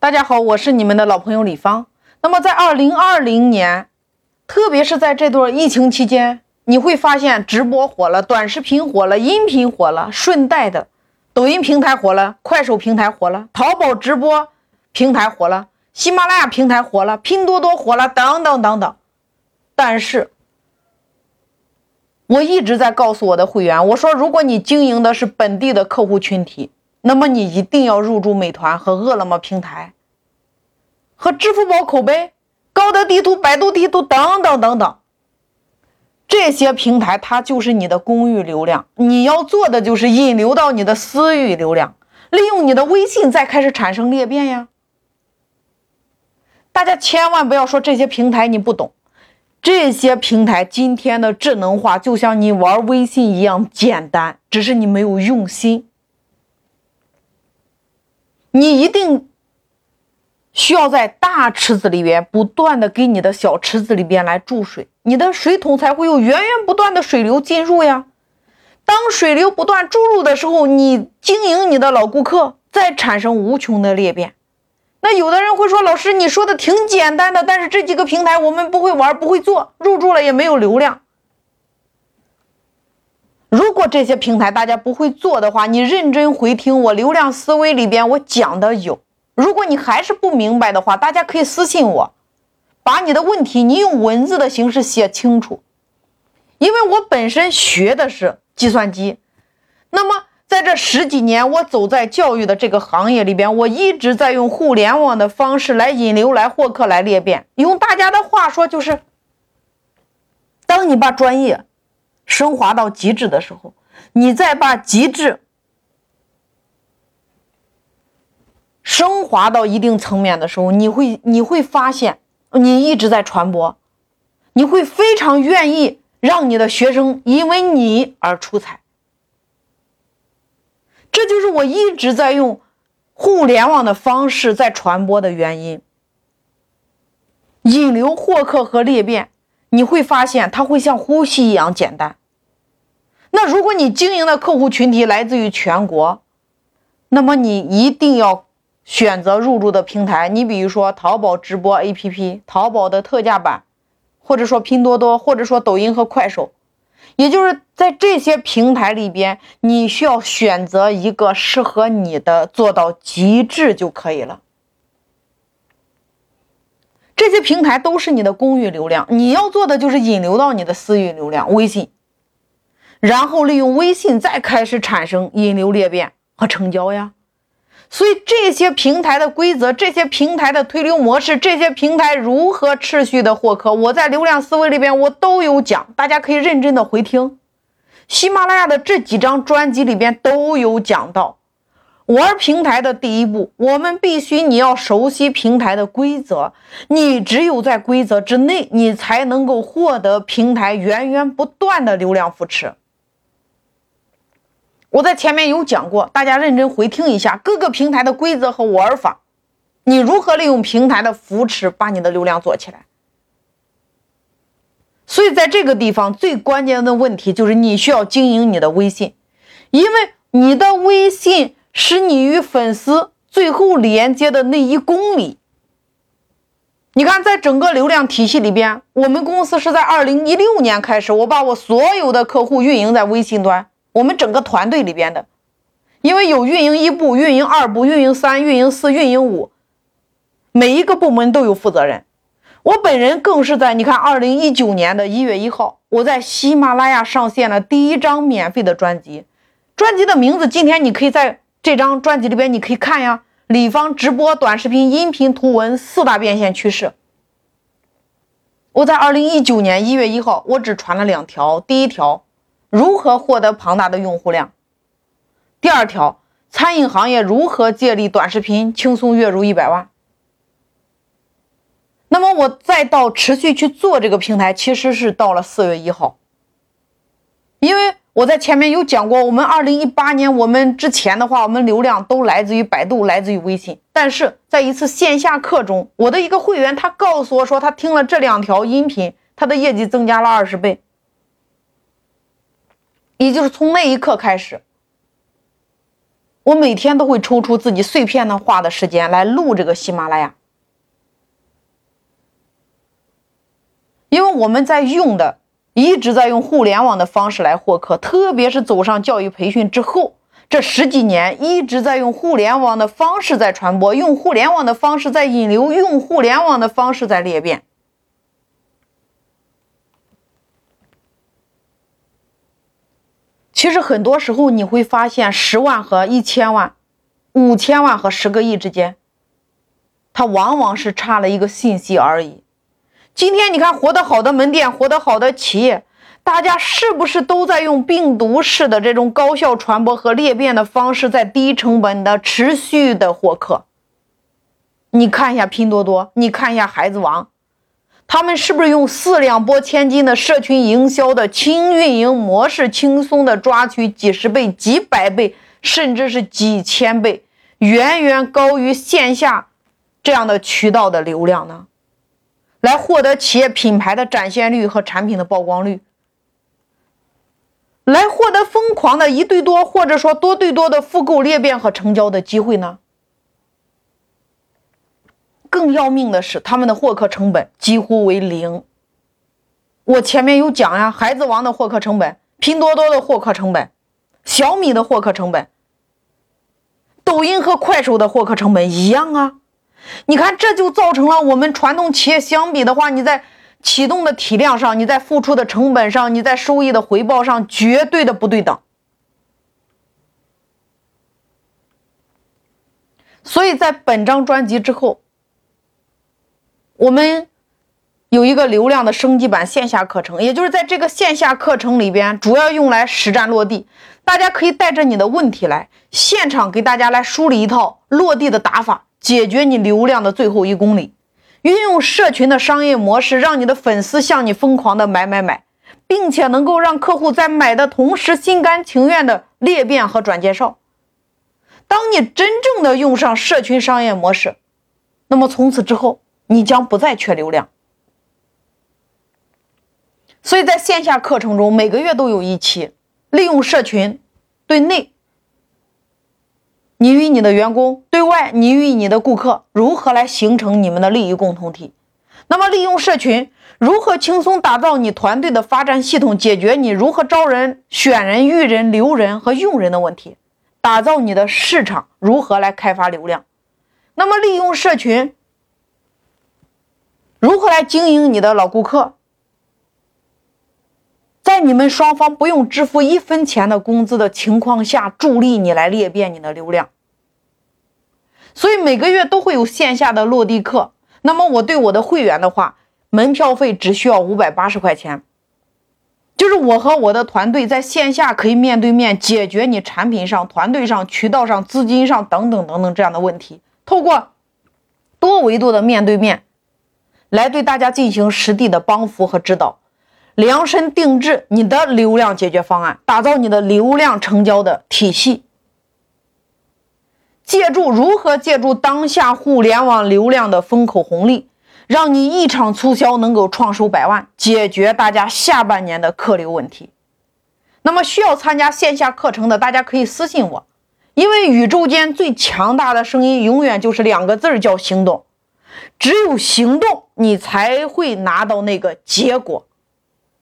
大家好，我是你们的老朋友李芳。那么在二零二零年，特别是在这段疫情期间，你会发现直播火了，短视频火了，音频火了，顺带的，抖音平台火了，快手平台火了，淘宝直播平台火了，喜马拉雅平台火了，拼多多火了，等等等等。但是，我一直在告诉我的会员，我说，如果你经营的是本地的客户群体。那么你一定要入驻美团和饿了么平台，和支付宝口碑、高德地图、百度地图等等等等，这些平台它就是你的公域流量。你要做的就是引流到你的私域流量，利用你的微信再开始产生裂变呀。大家千万不要说这些平台你不懂，这些平台今天的智能化就像你玩微信一样简单，只是你没有用心。你一定需要在大池子里边不断的给你的小池子里边来注水，你的水桶才会有源源不断的水流进入呀。当水流不断注入的时候，你经营你的老顾客，再产生无穷的裂变。那有的人会说，老师你说的挺简单的，但是这几个平台我们不会玩，不会做，入驻了也没有流量。这些平台大家不会做的话，你认真回听我流量思维里边我讲的有。如果你还是不明白的话，大家可以私信我，把你的问题你用文字的形式写清楚。因为我本身学的是计算机，那么在这十几年我走在教育的这个行业里边，我一直在用互联网的方式来引流、来获客、来裂变。用大家的话说就是，当你把专业。升华到极致的时候，你再把极致升华到一定层面的时候，你会你会发现，你一直在传播，你会非常愿意让你的学生因为你而出彩。这就是我一直在用互联网的方式在传播的原因，引流、获客和裂变。你会发现，它会像呼吸一样简单。那如果你经营的客户群体来自于全国，那么你一定要选择入驻的平台。你比如说淘宝直播 APP、淘宝的特价版，或者说拼多多，或者说抖音和快手，也就是在这些平台里边，你需要选择一个适合你的，做到极致就可以了。这些平台都是你的公域流量，你要做的就是引流到你的私域流量，微信，然后利用微信再开始产生引流裂变和成交呀。所以这些平台的规则、这些平台的推流模式、这些平台如何持续的获客，我在流量思维里边我都有讲，大家可以认真的回听。喜马拉雅的这几张专辑里边都有讲到。玩平台的第一步，我们必须你要熟悉平台的规则，你只有在规则之内，你才能够获得平台源源不断的流量扶持。我在前面有讲过，大家认真回听一下各个平台的规则和玩法，你如何利用平台的扶持把你的流量做起来。所以在这个地方最关键的问题就是你需要经营你的微信，因为你的微信。是你与粉丝最后连接的那一公里。你看，在整个流量体系里边，我们公司是在二零一六年开始，我把我所有的客户运营在微信端，我们整个团队里边的，因为有运营一部、运营二部、运营三、运营四、运营五，每一个部门都有负责人。我本人更是在你看，二零一九年的一月一号，我在喜马拉雅上线了第一张免费的专辑，专辑的名字今天你可以在。这张专辑里边你可以看呀，李芳直播短视频、音频、图文四大变现趋势。我在二零一九年一月一号，我只传了两条。第一条，如何获得庞大的用户量；第二条，餐饮行业如何借力短视频轻松月入一百万。那么我再到持续去做这个平台，其实是到了四月一号，因为。我在前面有讲过，我们二零一八年，我们之前的话，我们流量都来自于百度，来自于微信。但是在一次线下课中，我的一个会员他告诉我说，他听了这两条音频，他的业绩增加了二十倍。也就是从那一刻开始，我每天都会抽出自己碎片的话的时间来录这个喜马拉雅，因为我们在用的一直在用互联网的方式来获客，特别是走上教育培训之后，这十几年一直在用互联网的方式在传播，用互联网的方式在引流，用互联网的方式在裂变。其实很多时候你会发现，十万和一千万，五千万和十个亿之间，它往往是差了一个信息而已。今天你看，活得好的门店，活得好的企业，大家是不是都在用病毒式的这种高效传播和裂变的方式，在低成本的持续的获客？你看一下拼多多，你看一下孩子王。他们是不是用四两拨千斤的社群营销的轻运营模式，轻松的抓取几十倍、几百倍，甚至是几千倍，远远高于线下这样的渠道的流量呢？来获得企业品牌的展现率和产品的曝光率，来获得疯狂的一对多或者说多对多的复购裂变和成交的机会呢？更要命的是，他们的获客成本几乎为零。我前面有讲呀，孩子王的获客成本、拼多多的获客成本、小米的获客成本、抖音和快手的获客成本一样啊。你看，这就造成了我们传统企业相比的话，你在启动的体量上，你在付出的成本上，你在收益的回报上，绝对的不对等。所以在本章专辑之后。我们有一个流量的升级版线下课程，也就是在这个线下课程里边，主要用来实战落地。大家可以带着你的问题来现场，给大家来梳理一套落地的打法，解决你流量的最后一公里。运用社群的商业模式，让你的粉丝向你疯狂的买买买，并且能够让客户在买的同时心甘情愿的裂变和转介绍。当你真正的用上社群商业模式，那么从此之后。你将不再缺流量，所以在线下课程中，每个月都有一期，利用社群对内，你与你的员工；对外，你与你的顾客，如何来形成你们的利益共同体？那么，利用社群，如何轻松打造你团队的发展系统，解决你如何招人、选人、育人、留人和用人的问题？打造你的市场，如何来开发流量？那么，利用社群。如何来经营你的老顾客？在你们双方不用支付一分钱的工资的情况下，助力你来裂变你的流量。所以每个月都会有线下的落地课。那么我对我的会员的话，门票费只需要五百八十块钱，就是我和我的团队在线下可以面对面解决你产品上、团队上、渠道上、资金上等等等等这样的问题，透过多维度的面对面。来对大家进行实地的帮扶和指导，量身定制你的流量解决方案，打造你的流量成交的体系。借助如何借助当下互联网流量的风口红利，让你一场促销能够创收百万，解决大家下半年的客流问题。那么需要参加线下课程的，大家可以私信我，因为宇宙间最强大的声音永远就是两个字儿，叫行动。只有行动，你才会拿到那个结果。